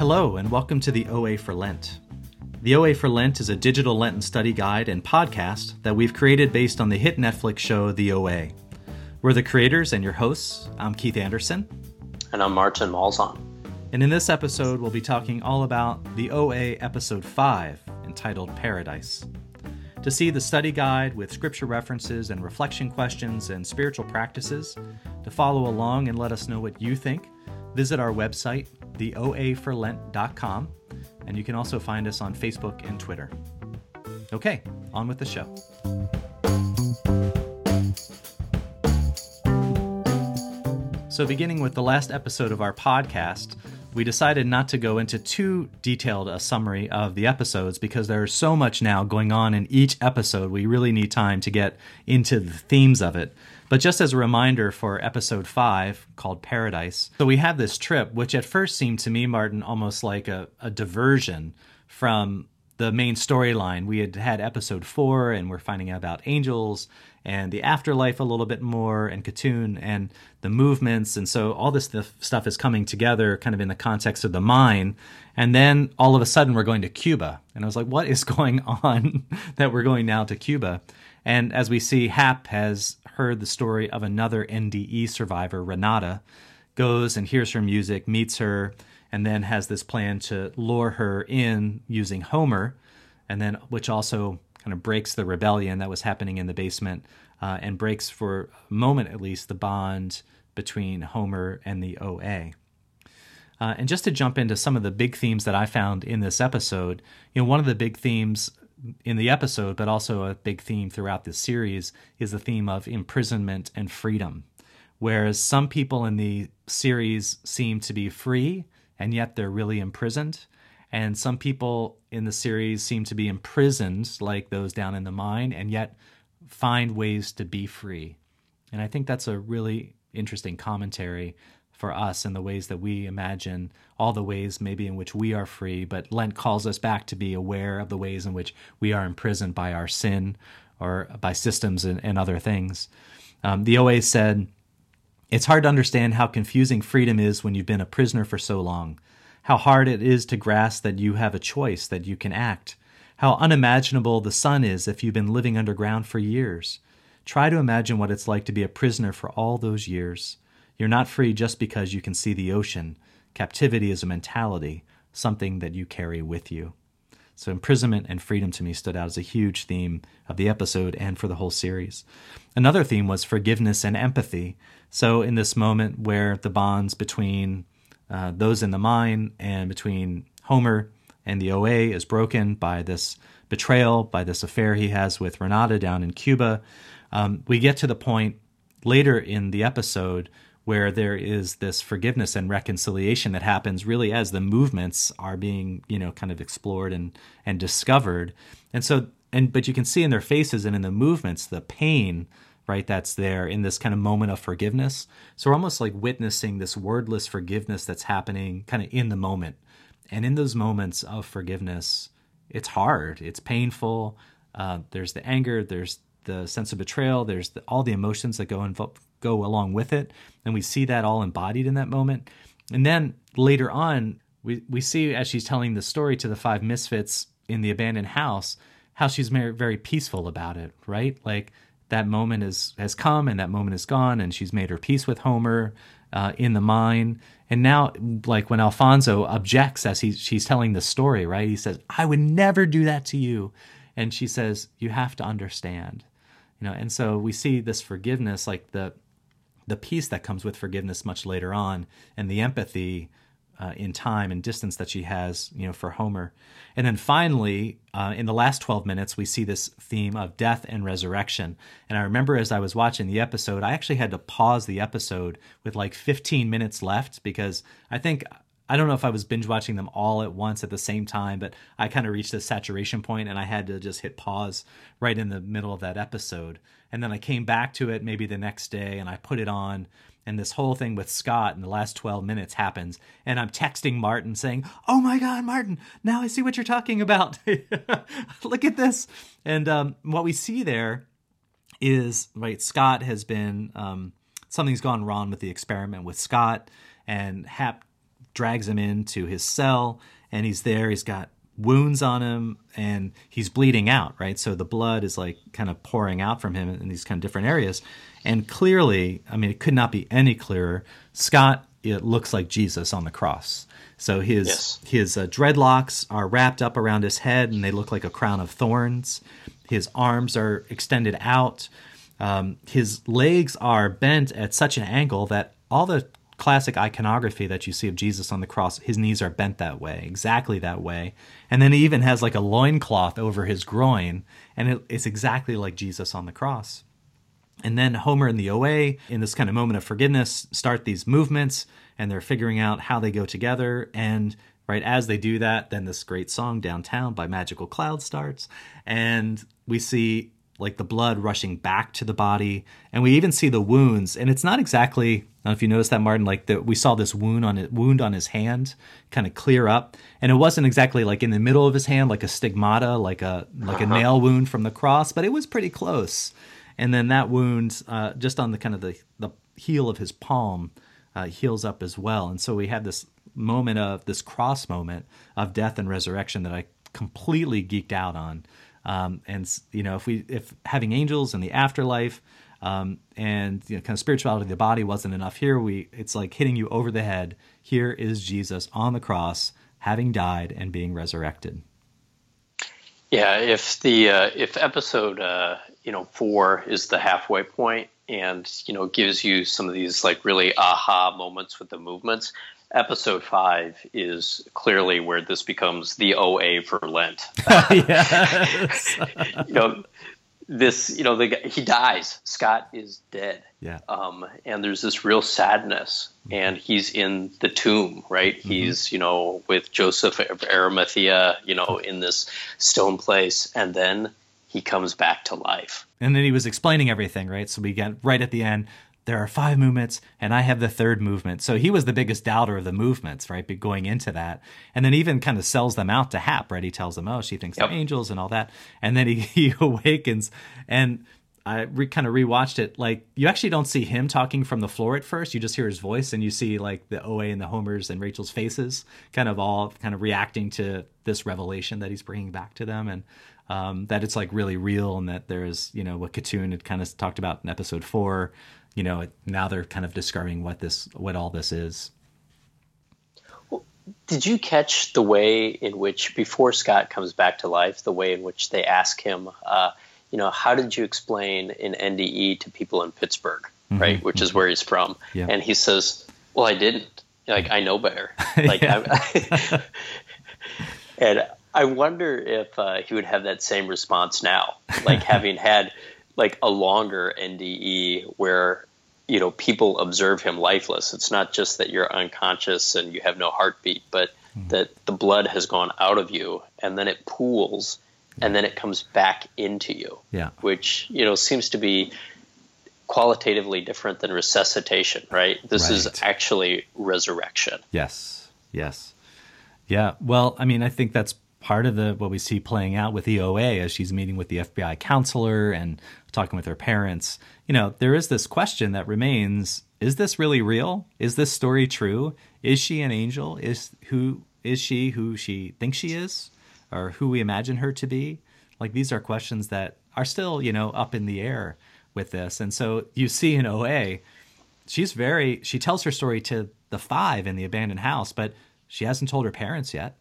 Hello, and welcome to the OA for Lent. The OA for Lent is a digital Lenten study guide and podcast that we've created based on the hit Netflix show The OA. We're the creators and your hosts. I'm Keith Anderson. And I'm Martin Malzahn. And in this episode, we'll be talking all about the OA Episode 5, entitled Paradise. To see the study guide with scripture references and reflection questions and spiritual practices, to follow along and let us know what you think, visit our website, theoaforlent.com, and you can also find us on Facebook and Twitter. Okay, on with the show. So, beginning with the last episode of our podcast, we decided not to go into too detailed a summary of the episodes because there's so much now going on in each episode. We really need time to get into the themes of it. But just as a reminder for episode five called Paradise, so we have this trip, which at first seemed to me, Martin, almost like a, a diversion from the main storyline. We had had episode four, and we're finding out about angels and the afterlife a little bit more, and Khatun and the movements. And so all this stuff is coming together kind of in the context of the mine. And then all of a sudden, we're going to Cuba. And I was like, what is going on that we're going now to Cuba? And as we see, Hap has heard the story of another NDE survivor, Renata, goes and hears her music, meets her, and then has this plan to lure her in using Homer, and then which also kind of breaks the rebellion that was happening in the basement uh, and breaks for a moment at least the bond between Homer and the OA. Uh, and just to jump into some of the big themes that I found in this episode, you know, one of the big themes in the episode, but also a big theme throughout this series, is the theme of imprisonment and freedom. Whereas some people in the series seem to be free, and yet they're really imprisoned. And some people in the series seem to be imprisoned, like those down in the mine, and yet find ways to be free. And I think that's a really interesting commentary for us in the ways that we imagine all the ways maybe in which we are free, but Lent calls us back to be aware of the ways in which we are imprisoned by our sin or by systems and, and other things. Um, the OA said, It's hard to understand how confusing freedom is when you've been a prisoner for so long how hard it is to grasp that you have a choice, that you can act, how unimaginable the sun is if you've been living underground for years. Try to imagine what it's like to be a prisoner for all those years. You're not free just because you can see the ocean. Captivity is a mentality, something that you carry with you. So, imprisonment and freedom to me stood out as a huge theme of the episode and for the whole series. Another theme was forgiveness and empathy. So, in this moment where the bonds between uh, those in the mine and between Homer and the OA is broken by this betrayal, by this affair he has with Renata down in Cuba. Um, we get to the point later in the episode where there is this forgiveness and reconciliation that happens really as the movements are being you know kind of explored and and discovered and so and but you can see in their faces and in the movements the pain right? That's there in this kind of moment of forgiveness. So we're almost like witnessing this wordless forgiveness that's happening kind of in the moment. And in those moments of forgiveness, it's hard, it's painful. Uh, there's the anger, there's the sense of betrayal, there's the, all the emotions that go invo- go along with it, and we see that all embodied in that moment. And then later on, we we see as she's telling the story to the five misfits in the abandoned house, how she's very, peaceful about it, right? Like that moment is has come and that moment is gone and she's made her peace with homer uh, in the mine. And now like when alfonso objects as he, she's telling the story right? He says i would never do that to you. And she says you have to understand. You know and so we see this forgiveness like the the peace that comes with forgiveness much later on and the empathy uh, in time and distance that she has, you know, for Homer. And then finally, uh, in the last 12 minutes, we see this theme of death and resurrection. And I remember as I was watching the episode, I actually had to pause the episode with like 15 minutes left because I think I don't know if I was binge watching them all at once at the same time, but I kind of reached a saturation point and I had to just hit pause right in the middle of that episode. And then I came back to it maybe the next day and I put it on and this whole thing with Scott in the last 12 minutes happens and I'm texting Martin saying, "Oh my god, Martin, now I see what you're talking about. Look at this." And um, what we see there is right Scott has been um, something's gone wrong with the experiment with Scott and Hap drags him into his cell, and he's there. He's got wounds on him, and he's bleeding out. Right, so the blood is like kind of pouring out from him in these kind of different areas. And clearly, I mean, it could not be any clearer. Scott, it looks like Jesus on the cross. So his Yes. his uh, dreadlocks are wrapped up around his head, and they look like a crown of thorns. His arms are extended out. Um, his legs are bent at such an angle that all the classic iconography that you see of Jesus on the cross, his knees are bent that way, exactly that way. And then he even has like a loincloth over his groin, and it, it's exactly like Jesus on the cross. And then Homer and the OA, in this kind of moment of forgiveness, start these movements and they're figuring out how they go together. And right as they do that, then this great song, Downtown by Majical Cloudz, starts. And we see like the blood rushing back to the body. And we even see the wounds. And it's not exactly, I don't know if you noticed that, Martin, like that we saw this wound on it, wound on his hand kind of clear up. And it wasn't exactly like in the middle of his hand, like a stigmata, like a like a nail wound from the cross, but it was pretty close and then that wound uh, just on the kind of the, the heel of his palm uh, heals up as well and so we have this moment of this cross moment of death and resurrection that i completely geeked out on um, and you know if we if having angels in the afterlife um, and you know kind of spirituality of the body wasn't enough here we it's like hitting you over the head. Here is jesus on the cross having died and being resurrected. Yeah, if the uh, if episode uh, you know four is the halfway point and you know gives you some of these like really aha moments with the movements, episode five is clearly where this becomes the OA for Lent. yes you know, this you know the guy, he dies. Scott is dead. yeah um, and there's this real sadness and he's in the tomb right he's you know with joseph of arimathea you know in this stone place and then he comes back to life And then he was explaining everything, right? So we get right at the end, there are five movements, and I have the third movement. So he was the biggest doubter of the movements, right? But going into that, and then even kind of sells them out to Hap, right? He tells them, oh, she thinks Yep. they're angels and all that, and then he, he awakens, and I re- kind of rewatched it. Like you actually don't see him talking from the floor at first; you just hear his voice, and you see like the OA and the Homers and Rachel's faces, kind of all kind of reacting to this revelation that he's bringing back to them, and um, that it's like really real and that there's you know what Khatun had kind of talked about in episode four. You know, now they're kind of describing what this what all this is. did you catch the way in which before scott comes back to life the way in which they ask him uh, you know how did you explain in nde to people in pittsburgh right which is where he's from Yeah. and he says well i didn't like i know better like. I, and i wonder if uh, he would have that same response now like having had like a longer nde where you know people observe him lifeless it's not just that you're unconscious and you have no heartbeat but hmm. that the blood has gone out of you and then it pools and then it comes back into you Yeah. which you know seems to be qualitatively different than resuscitation right this is actually resurrection Yes. Yes. Yeah. Well, I mean, I think that's part of the what we see playing out with EOA as she's meeting with the FBI counselor and talking with her parents. You know, there is this question that remains: Is this really real? Is this story true? Is she an angel? Is who is she who she thinks she is, or who we imagine her to be? Like these are questions that are still, you know, up in the air with this. And so you see in OA, she's very she tells her story to the five in the abandoned house but she hasn't told her parents yet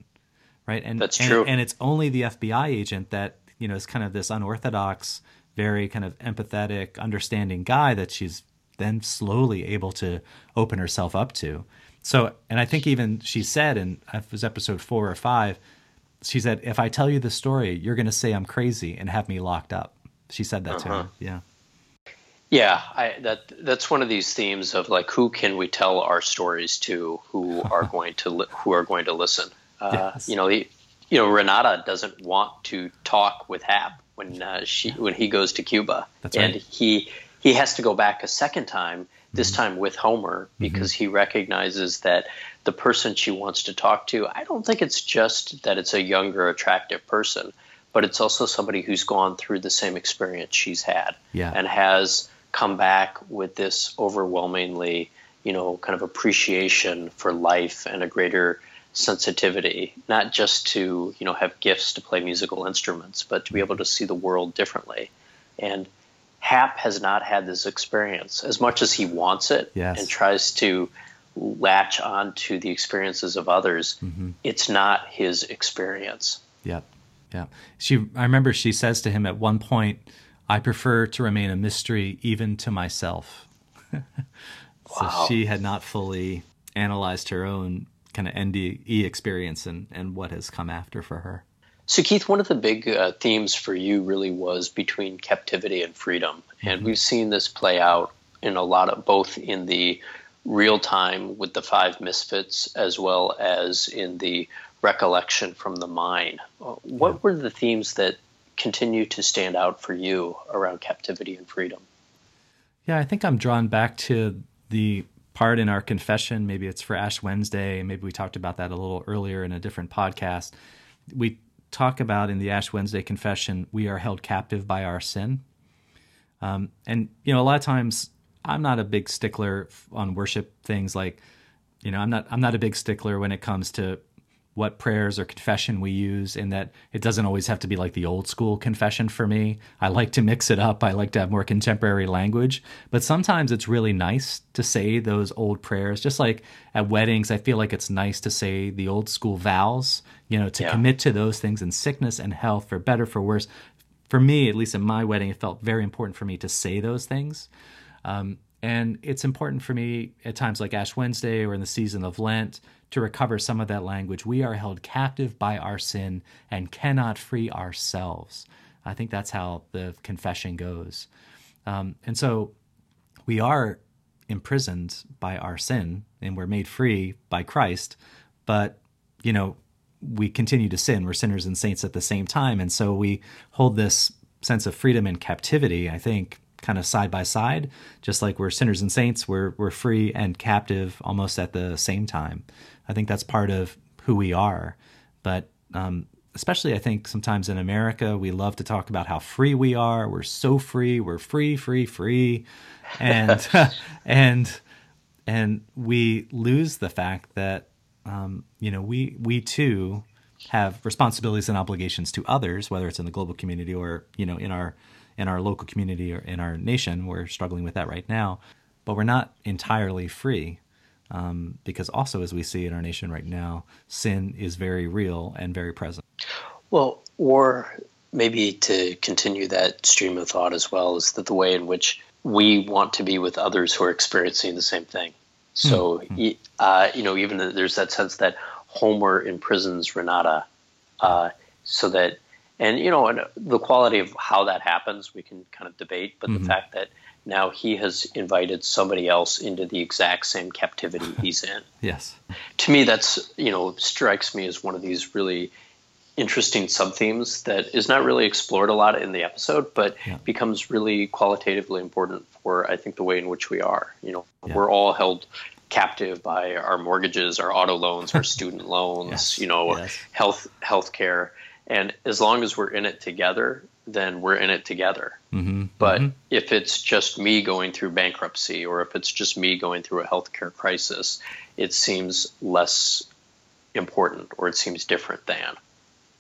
right and That's and, true. and it's only the fbi agent that you know is kind of this unorthodox very kind of empathetic understanding guy that she's then slowly able to open herself up to so and i think even she said in it was episode four or five she said if i tell you the story you're going to say i'm crazy and have me locked up she said that to Uh-huh. her yeah Yeah, I, that that's one of these themes of like who can we tell our stories to who are going to li- who are going to listen. Uh, Yes. You know, the, you know Renata doesn't want to talk with Hap when uh, she when he goes to Cuba, That's and right. he he has to go back a second time. This time with Homer because he recognizes that the person she wants to talk to. I don't think it's just that it's a younger, attractive person, but it's also somebody who's gone through the same experience she's had Yeah. and has come back with this overwhelmingly, you know, kind of appreciation for life and a greater sensitivity, not just to, you know, have gifts to play musical instruments, but to be able to see the world differently. And Hap has not had this experience as much as he wants it yes. and tries to latch on to the experiences of others. Mm-hmm. It's not his experience. Yep. Yeah. She I remember she says to him at one point, I prefer to remain a mystery even to myself. so wow. she had not fully analyzed her own kind of NDE experience and, and what has come after for her. So, Keith, one of the big uh, themes for you really was between captivity and freedom. And mm-hmm. we've seen this play out in a lot of both in the real time with the five misfits as well as in the recollection from the mine. Uh, what were the themes that continue to stand out for you around captivity and freedom? Yeah, I think I'm drawn back to the part in our confession. Maybe it's for Ash Wednesday. Maybe we talked about that a little earlier in a different podcast. We talk about in the Ash Wednesday confession, we are held captive by our sin. Um, and, you know, a lot of times I'm not a big stickler on worship things like, you know, I'm not I'm not a big stickler when it comes to what prayers or confession we use in that it doesn't always have to be like the old school confession for me. I like to mix it up. I like to have more contemporary language, but sometimes it's really nice to say those old prayers. Just like at weddings, I feel like it's nice to say the old school vows, you know, to yeah. commit to those things in sickness and health for better for worse. For me, at least in my wedding, it felt very important for me to say those things. Um, and it's important for me at times like Ash Wednesday or in the season of Lent to recover some of that language. We are held captive by our sin and cannot free ourselves. I think that's how the confession goes. Um, and so we are imprisoned by our sin and we're made free by Christ, but, you know, we continue to sin. We're sinners and saints at the same time. And so we hold this sense of freedom and captivity, I think, kind of side by side, just like we're sinners and saints, we're we're free and captive almost at the same time. I think that's part of who we are. But um, especially, I think sometimes in America, we love to talk about how free we are. We're so free. We're free, free, free, and and and we lose the fact that um, you know we we too have responsibilities and obligations to others, whether it's in the global community or you know in our in our local community or in our nation. We're struggling with that right now, but we're not entirely free. Um, because also, as we see in our nation right now, sin is very real and very present. Well, or maybe to continue that stream of thought as well, is that the way in which we want to be with others who are experiencing the same thing. So, mm-hmm. uh, you know, even there's that sense that Homer imprisons Renata uh, so that and you know, and the quality of how that happens, we can kind of debate. But mm-hmm. the fact that now he has invited somebody else into the exact same captivity he's in. yes. To me, that's you know strikes me as one of these really interesting sub themes that is not really explored a lot in the episode, but yeah. becomes really qualitatively important for I think the way in which we are. You know, yeah. we're all held captive by our mortgages, our auto loans, our student loans, yes. you know, yes. health health care and as long as we're in it together, then we're in it together. Mm-hmm. But mm-hmm. if it's just me going through bankruptcy or if it's just me going through a healthcare crisis, it seems less important or it seems different than.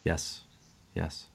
Yes, yes.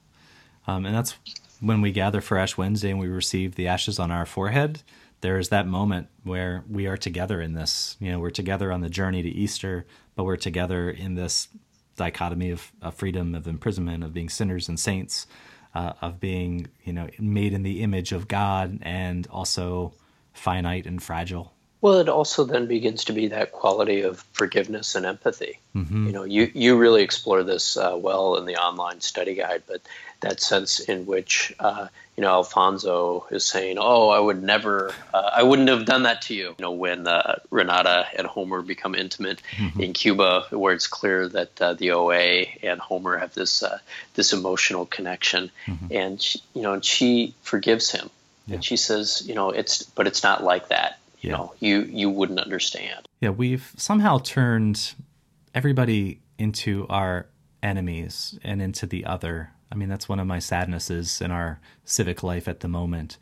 Um, and that's when we gather for Ash Wednesday and we receive the ashes on our forehead. There is that moment where we are together in this. You know, we're together on the journey to Easter, but we're together in this dichotomy of, of freedom, of imprisonment, of being sinners and saints, uh, of being you know made in the image of God and also finite and fragile. Well, it also then begins to be that quality of forgiveness and empathy. Mm-hmm. You know, you you really explore this uh, well in the online study guide, but that sense in which uh, you know Alfonso is saying, "Oh, I would never, uh, I wouldn't have done that to you." You know, when uh, Renata and Homer become intimate mm-hmm. in Cuba, where it's clear that uh, the OA and Homer have this uh, this emotional connection, mm-hmm. and she, you know, and she forgives him, yeah. and she says, "You know, it's but it's not like that." You yeah. know, you you wouldn't understand. Yeah, we've somehow turned everybody into our enemies and into the other I mean, that's one of my sadnesses in our civic life at the moment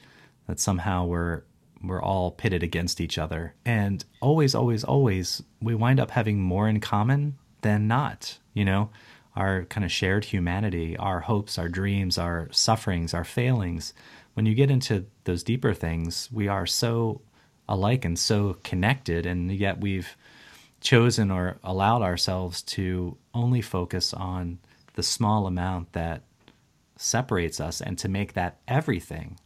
that somehow we're we're all pitted against each other. And always, always, always, we wind up having more in common than not, you know? Our kind of shared humanity, our hopes, our dreams, our sufferings, our failings. When you get into those deeper things, we are so alike and so connected, and yet we've chosen or allowed ourselves to only focus on the small amount that separates us and to make that everything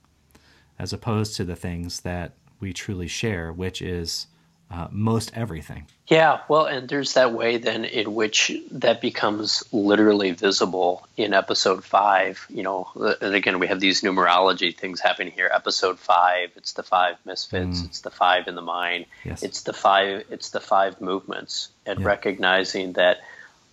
as opposed to the things that we truly share, which is uh, most everything. Yeah, well, and there's that way then in which that becomes literally visible in episode five. You know, and again, we have these numerology things happening here. Episode five, it's the five misfits, mm. it's the five in the mind, yes. it's the five, it's the five movements, and yeah. recognizing that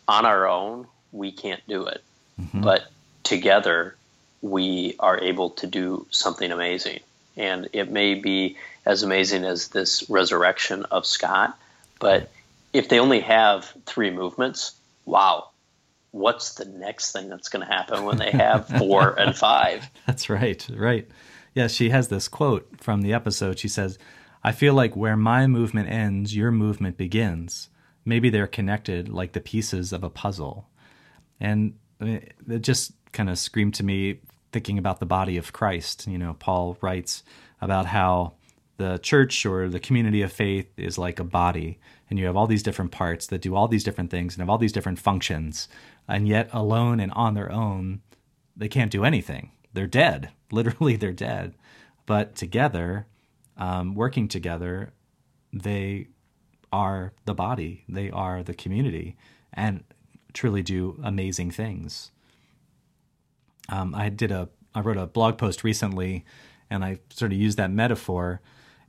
on our own we can't do it, mm-hmm. but together we are able to do something amazing. And it may be as amazing as this resurrection of Scott, but if they only have three movements, wow, what's the next thing that's going to happen when they have four and five? That's right, right. Yeah, she has this quote from the episode. She says, I feel like where my movement ends, your movement begins. Maybe they're connected like the pieces of a puzzle. And it just kind of screamed to me thinking about the body of Christ. You know, Paul writes about how the church or the community of faith is like a body, and you have all these different parts that do all these different things and have all these different functions, and yet alone and on their own, they can't do anything. They're dead. Literally, they're dead. But together, um, working together, they are the body, they are the community, and truly do amazing things um, I did a I wrote a blog post recently, and I sort of used that metaphor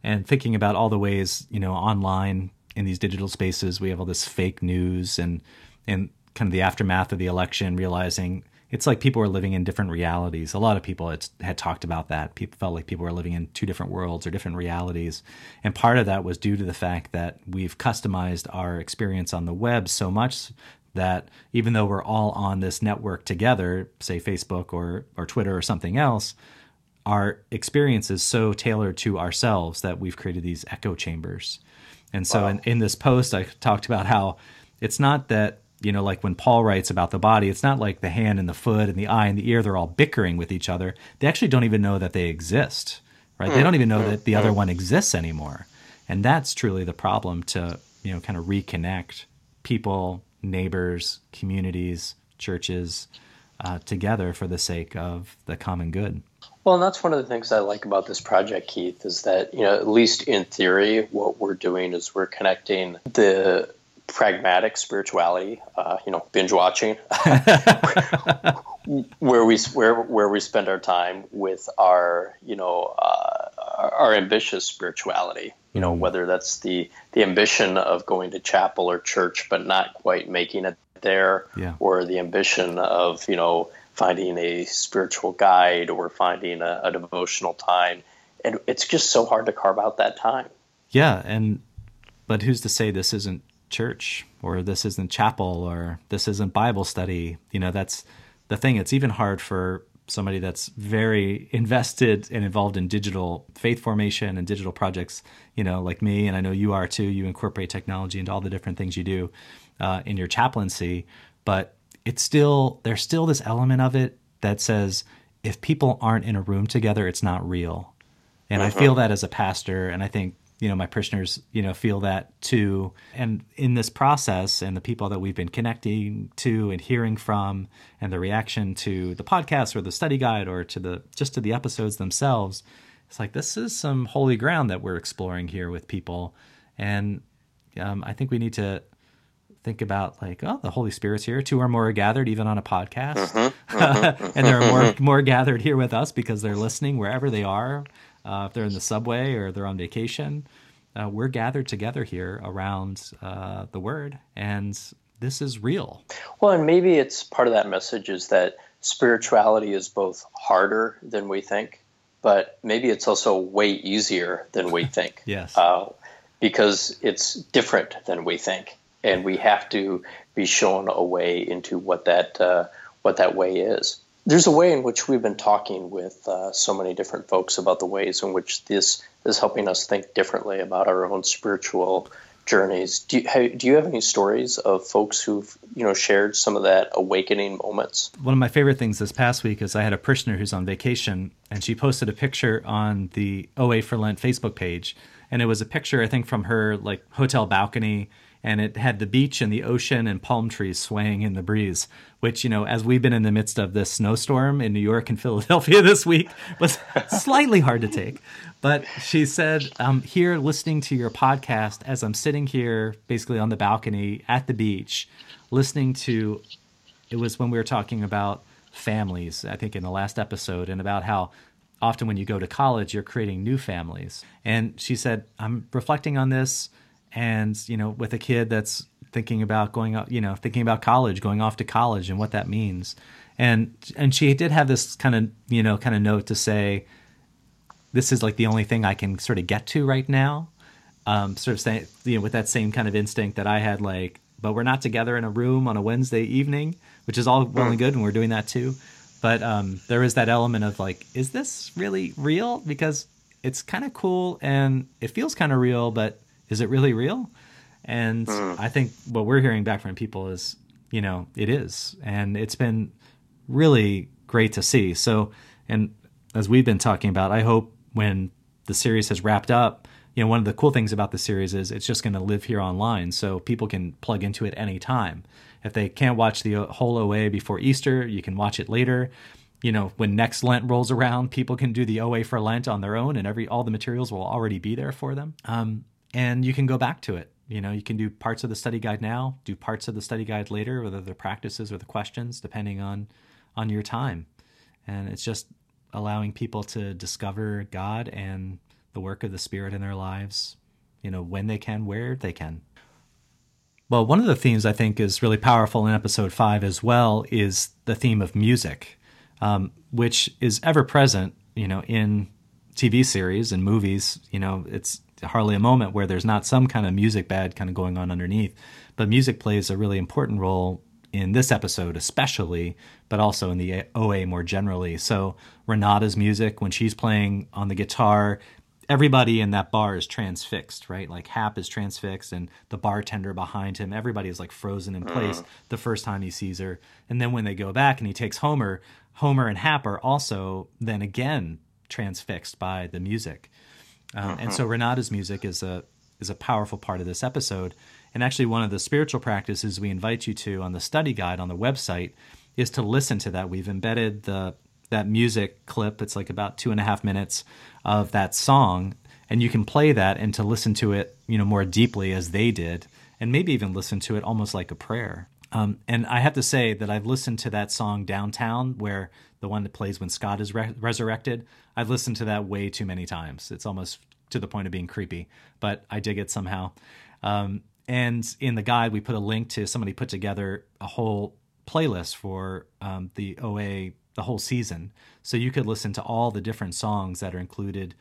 and thinking about all the ways you know online in these digital spaces we have all this fake news and and kind of the aftermath of the election, realizing it's like people are living in different realities. A lot of people had, had talked about that. People felt like people were living in two different worlds or different realities. And part of that was due to the fact that we've customized our experience on the web so much that even though we're all on this network together, say Facebook or, or Twitter or something else, our experience is so tailored to ourselves that we've created these echo chambers. And so wow. in, in this post, I talked about how it's not that, you know, like when Paul writes about the body, it's not like the hand and the foot and the eye and the ear, they're all bickering with each other. They actually don't even know that they exist, right? Mm. They don't even know mm. that the other one exists anymore. And that's truly the problem to, you know, kind of reconnect people neighbors, communities, churches uh, together for the sake of the common good. Well, and that's one of the things I like about this project, Keith, is that, you know, at least in theory, what we're doing is we're connecting the pragmatic spirituality, uh, you know, binge watching, where we where where we spend our time with our, you know, uh, our ambitious spirituality, you know, mm-hmm. whether that's the the ambition of going to chapel or church but not quite making it there, yeah. or the ambition of you know finding a spiritual guide or finding a, a devotional time, and it's just so hard to carve out that time. Yeah, and but who's to say this isn't church or this isn't chapel or this isn't Bible study? You know, that's the thing. It's even hard for somebody that's very invested and involved in digital faith formation and digital projects, you know, like me, and I know you are too. You incorporate technology into all the different things you do uh, in your chaplaincy, but it's still there's still this element of it that says if people aren't in a room together, it's not real. And uh-huh. I feel that as a pastor, and I think you know my parishioners you know feel that too. And in this process and the people that we've been connecting to and hearing from and the reaction to the podcast or the study guide or to the just to the episodes themselves it's like this is some holy ground that we're exploring here with people. And um, i think we need to think about like oh the holy spirit's here. Two or more are gathered even on a podcast. Mm-hmm, mm-hmm, and there are more more gathered here with us because they're listening wherever they are uh, if they're in the subway or they're on vacation, uh, we're gathered together here around uh, the Word, and this is real. Well, and maybe it's part of that message is that spirituality is both harder than we think, but maybe it's also way easier than we think. yes. Uh, because it's different than we think, and we have to be shown a way into what that uh, what that way is. There's a way in which we've been talking with uh, so many different folks about the ways in which this is helping us think differently about our own spiritual journeys. Do you, have, do you have any stories of folks who've you know shared some of that awakening moments? One of my favorite things this past week is I had a parishioner who's on vacation, and she posted a picture on the OA for Lent Facebook page, and it was a picture I think from her like hotel balcony and it had the beach and the ocean and palm trees swaying in the breeze which you know as we've been in the midst of this snowstorm in new york and philadelphia this week was slightly hard to take. But she said i'm here listening to your podcast as i'm sitting here basically on the balcony at the beach listening to it was when we were talking about families i think in the last episode and about how often when you go to college you're creating new families. And she said i'm reflecting on this and you know with a kid that's thinking about going you know thinking about college going off to college and what that means. And and she did have this kind of you know kind of note to say this is like the only thing i can sort of get to right now. Um, sort of saying you know with that same kind of instinct that i had like but we're not together in a room on a wednesday evening which is all well and good and we're doing that too. But um, there is that element of like is this really real? Because it's kind of cool and it feels kind of real but is it really real? And mm. I think what we're hearing back from people is, you know, it is. And it's been really great to see. So, and as we've been talking about, I hope when the series has wrapped up, you know, one of the cool things about the series is it's just going to live here online. So people can plug into it anytime. If they can't watch the whole OA before Easter, you can watch it later you know when next lent rolls around people can do the oa for lent on their own and every all the materials will already be there for them um, and you can go back to it. You know, you can do parts of the study guide now, do parts of the study guide later, whether the practices or the questions, depending on on your time. And it's just allowing people to discover God and the work of the Spirit in their lives, you know, when they can, where they can. Well, one of the themes I think is really powerful in episode five as well is the theme of music, um, which is ever present, you know, in TV series and movies. You know, it's hardly a moment where there's not some kind of music bed kind of going on underneath. But music plays a really important role in this episode, especially, but also in the OA more generally. So Renata's music, when she's playing on the guitar, everybody in that bar is transfixed, right? Like Hap is transfixed, and the bartender behind him, everybody is like frozen in place uh. the first time he sees her. And then when they go back and he takes Homer, Homer and Hap are also then again transfixed by the music. Um, uh-huh. And so Renata's music is a is a powerful part of this episode. And actually, one of the spiritual practices we invite you to on the study guide on the website is to listen to that. We've embedded the that music clip. It's like about two and a half minutes of that song, and you can play that and to listen to it, you know, more deeply as they did, and maybe even listen to it almost like a prayer. Um, and I have to say that I've listened to that song downtown, where the one that plays when Scott is re- resurrected. I've listened to that way too many times. It's almost to the point of being creepy, but I dig it somehow. Um, and in the guide, we put a link to somebody put together a whole playlist for um, the OA, the whole season. So you could listen to all the different songs that are included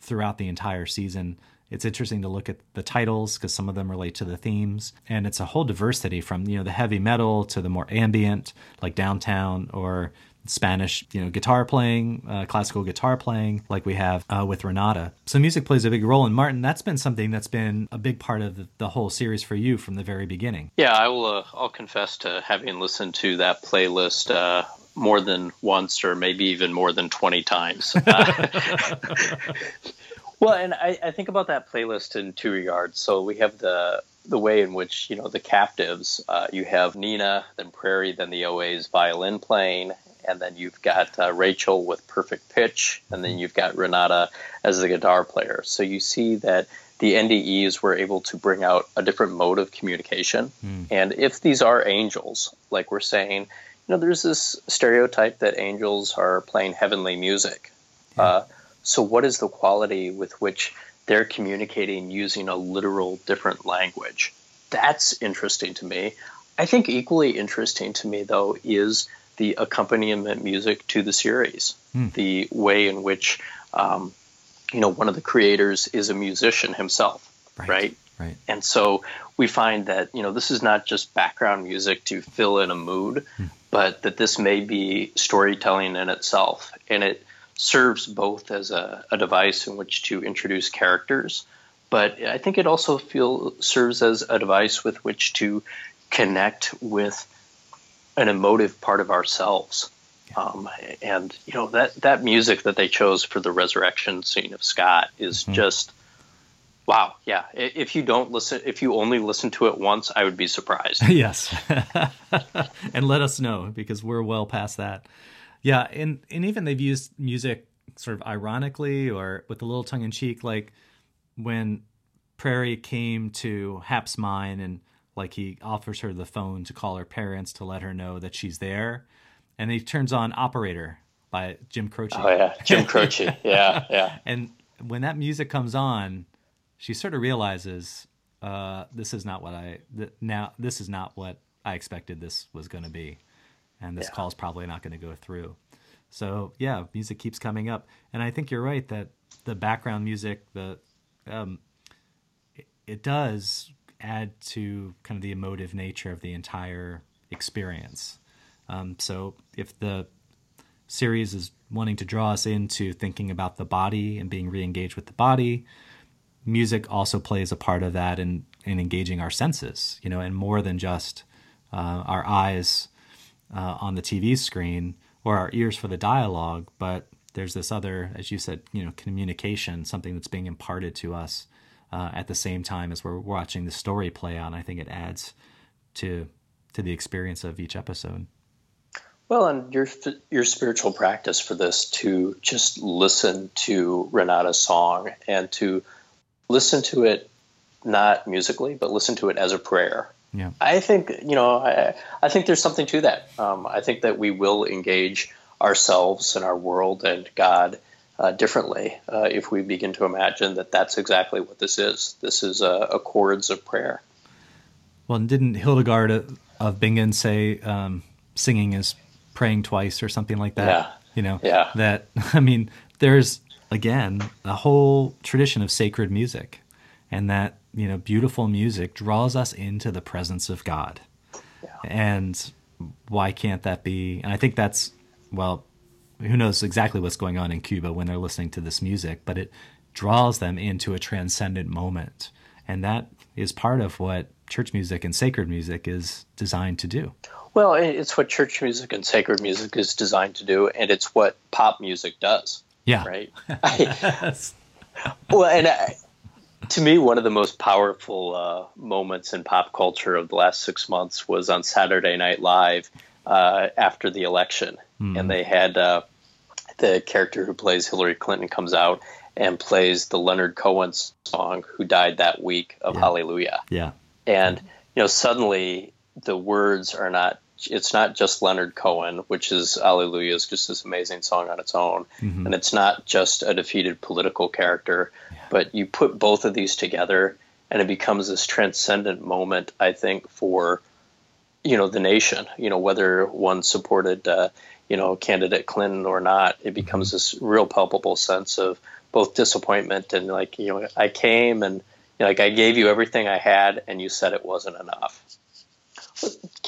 throughout the entire season. It's interesting to look at the titles because some of them relate to the themes, and it's a whole diversity from you know the heavy metal to the more ambient, like Downtown, or Spanish, you know, guitar playing, uh, classical guitar playing, like we have uh, with Renata. So music plays a big role. And Martin, that's been something that's been a big part of the, the whole series for you from the very beginning. Yeah, I will. Uh, I'll confess to having listened to that playlist uh, more than once, or maybe even more than twenty times. well, and I, I think about that playlist in two regards. So we have the the way in which you know the captives uh, you have nina then prairie then the oa's violin playing and then you've got uh, Rachel with perfect pitch, and then you've got Renata as the guitar player. So you see that the NDEs were able to bring out a different mode of communication. Mm. And if these are angels, like we're saying, you know, there's this stereotype that angels are playing heavenly music. Yeah. Uh, so what is the quality with which they're communicating using a literal different language? That's interesting to me. I think equally interesting to me, though, is the accompaniment music to the series, mm. the way in which, um, you know, one of the creators is a musician himself, right? right? Right. And so we find that, you know, this is not just background music to fill in a mood, hmm. but that this may be storytelling in itself. And it serves both as a, a device in which to introduce characters, but I think it also feel serves as a device with which to connect with an emotive part of ourselves. Um, and you know that that music that they chose for the resurrection scene of Scott is mm-hmm. just wow. Yeah, if you don't listen, if you only listen to it once, I would be surprised. yes, and let us know because we're well past that. Yeah, and and even they've used music sort of ironically or with a little tongue in cheek, like when Prairie came to Hap's mine and like he offers her the phone to call her parents to let her know that she's there, and he turns on Operator by Jim Croce. Oh yeah, Jim Croce. yeah, yeah. And when that music comes on, she sort of realizes uh, this is not what I th- now this is not what I expected this was going to be, and this yeah. is probably not going to go through. So yeah, music keeps coming up, and I think you're right that the background music, the um, it, it does add to kind of the emotive nature of the entire experience. Um, so if the series is wanting to draw us into thinking about the body and being re-engaged with the body, music also plays a part of that in, in engaging our senses, you know, and more than just uh, our eyes uh, on the TV screen or our ears for the dialogue, but there's this other, as you said, you know, communication, something that's being imparted to us uh, at the same time as we're watching the story play out. And I think it adds to to the experience of each episode. Well, and your your spiritual practice for this to just listen to Renata's song and to listen to it not musically, but listen to it as a prayer. Yeah. I think you know I, I think there's something to that. Um, I think that we will engage ourselves and our world and God uh, differently uh, if we begin to imagine that that's exactly what this is. This is a, a chords of prayer. Well, didn't Hildegard of Bingen say um, singing is praying twice or something like that? Yeah. You know, yeah. that, I mean, there's, again, a whole tradition of sacred music, and that, you know, beautiful music draws us into the presence of God. Yeah. And why can't that be? And I think that's, well, who knows exactly what's going on in Cuba when they're listening to this music, but it draws them into a transcendent moment. And that is part of what church music and sacred music is designed to do. Well, it's what church music and sacred music is designed to do, and it's what pop music does. Yeah. Right. I, well, and I, to me, one of the most powerful uh, moments in pop culture of the last six months was on Saturday Night Live uh, after the election, mm. and they had uh, the character who plays Hillary Clinton comes out and plays the Leonard Cohen song "Who Died That Week" of yeah. Hallelujah. Yeah, and you know suddenly the words are not. It's not just Leonard Cohen, which is Hallelujah is just this amazing song on its own, mm-hmm. and it's not just a defeated political character, yeah. but you put both of these together, and it becomes this transcendent moment. I think for you know the nation. You know whether one supported. Uh, you know, candidate Clinton or not, it becomes mm-hmm. this real palpable sense of both disappointment and like, you know, I came and you know, like I gave you everything I had and you said it wasn't enough.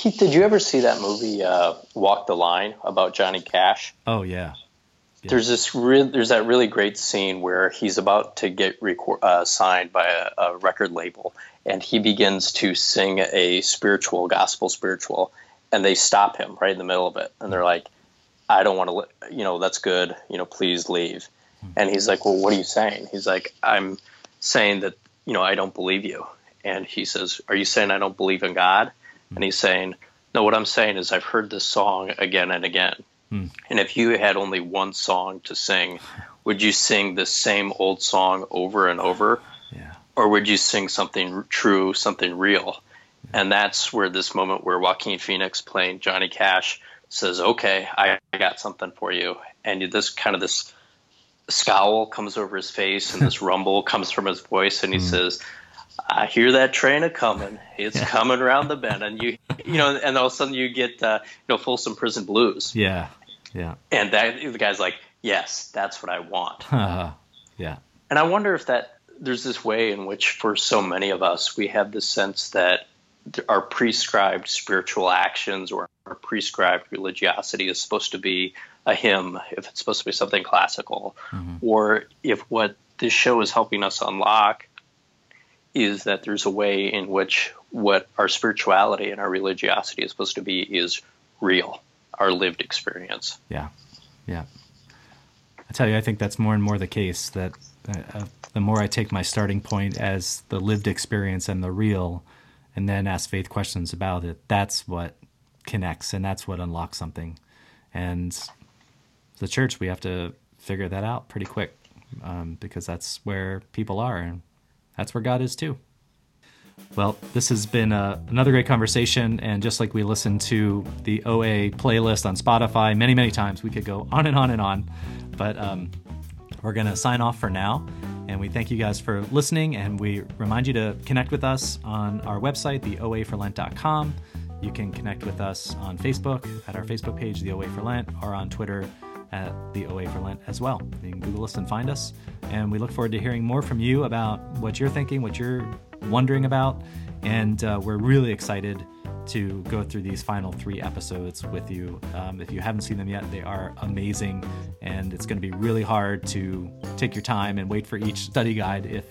Keith, did you ever see that movie uh, Walk the Line about Johnny Cash? Oh yeah. yeah. There's this real, there's that really great scene where he's about to get record, uh, signed by a, a record label, and he begins to sing a spiritual gospel spiritual, and they stop him right in the middle of it, and they're like, I don't want to, you know, that's good, you know, please leave. Hmm. And he's like, well, what are you saying? He's like, I'm saying that, you know, I don't believe you. And he says, are you saying I don't believe in God? And he's saying, no, what I'm saying is I've heard this song again and again. Hmm. And if you had only one song to sing, would you sing the same old song over and over? Yeah. Or would you sing something true, something real? Yeah. And that's where this moment where Joaquin Phoenix playing Johnny Cash – says, "Okay, I, I got something for you," and this kind of this scowl comes over his face and this rumble comes from his voice, and he mm. says. I hear that train a coming. It's yeah. coming around the bend, and you, you know, and all of a sudden you get, uh, you know, Folsom Prison Blues. Yeah, yeah. And that the guy's like, yes, that's what I want. Yeah. And I wonder if that there's this way in which, for so many of us, we have the sense that our prescribed spiritual actions or our prescribed religiosity is supposed to be a hymn, if it's supposed to be something classical, mm-hmm. or if what this show is helping us unlock is that there's a way in which what our spirituality and our religiosity is supposed to be is real, our lived experience. Yeah, yeah. I tell you, I think that's more and more the case. That uh, uh, the more I take my starting point as the lived experience and the real, and then ask faith questions about it, that's what connects and that's what unlocks something. And the church, we have to figure that out pretty quick um, because that's where people are and that's where God is too. Well, this has been uh, another great conversation. And just like we listened to the OA playlist on Spotify many, many times, we could go on and on and on. But um, we're going to sign off for now. And we thank you guys for listening. And we remind you to connect with us on our website, theoaforlent.com. You can connect with us on Facebook at our Facebook page, The OA for Lent, or on Twitter at The OA for Lent as well. You can Google us and find us. And we look forward to hearing more from you about what you're thinking, what you're wondering about. And uh, we're really excited to go through these final three episodes with you. Um, if you haven't seen them yet, they are amazing, and it's going to be really hard to take your time and wait for each study guide if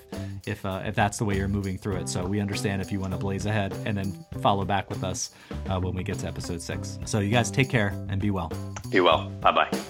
if uh, if that's the way you're moving through it. So we understand if you want to blaze ahead and then follow back with us uh, when we get to episode six. So you guys take care and be well. Be well. Bye bye.